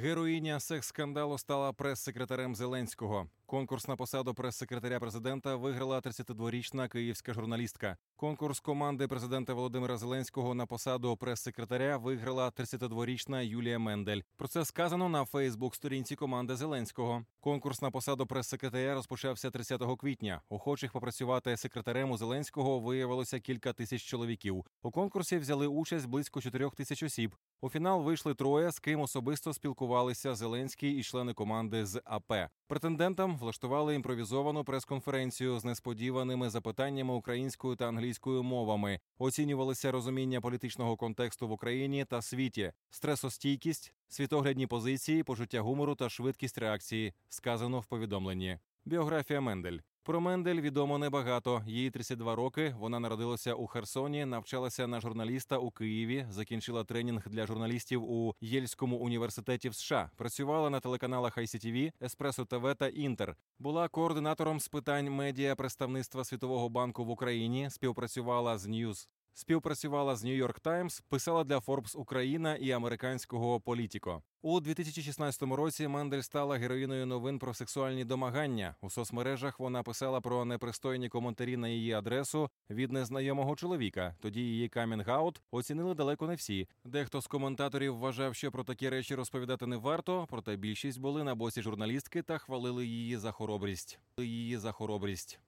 Героїня секс-скандалу стала прес-секретарем Зеленського. Конкурс на посаду прес-секретаря президента виграла 32-річна київська журналістка. Конкурс команди президента Володимира Зеленського на посаду прес-секретаря виграла 32-річна Юлія Мендель. Про це сказано на Фейсбук-сторінці команди Зеленського. Конкурс на посаду прес-секретаря розпочався 30 квітня. Охочих попрацювати секретарем у Зеленського виявилося кілька тисяч чоловіків. У конкурсі взяли участь близько 4 тисяч осіб. У фінал вийшли троє, з ким особисто спілкувалися Зеленський і члени команди з АП. Претендентам влаштували імпровізовану прес-конференцію з несподіваними запитаннями українською та англійською мовами. Оцінювалися розуміння політичного контексту в Україні та світі, стресостійкість, світоглядні позиції, почуття гумору та швидкість реакції. Сказано в повідомленні. Біографія Мендель. Про Мендель відомо небагато. Їй 32 роки. Вона народилася у Херсоні, навчалася на журналіста у Києві, закінчила тренінг для журналістів у Єльському університеті в США. Працювала на телеканалах ICTV, Еспресо ТВ та Інтер. Була координатором з питань медіа представництва Світового банку в Україні. Співпрацювала з Ньюз. Співпрацювала з Нью-Йорк Таймс, писала для Forbes Україна і американського Політіко. У 2016 році Мендель стала героїною новин про сексуальні домагання. У соцмережах вона писала про непристойні коментарі на її адресу від незнайомого чоловіка. Тоді її камінг-аут оцінили далеко не всі. Дехто з коментаторів вважав, що про такі речі розповідати не варто, проте більшість були на боці журналістки та хвалили її за хоробрість. Її за хоробрість.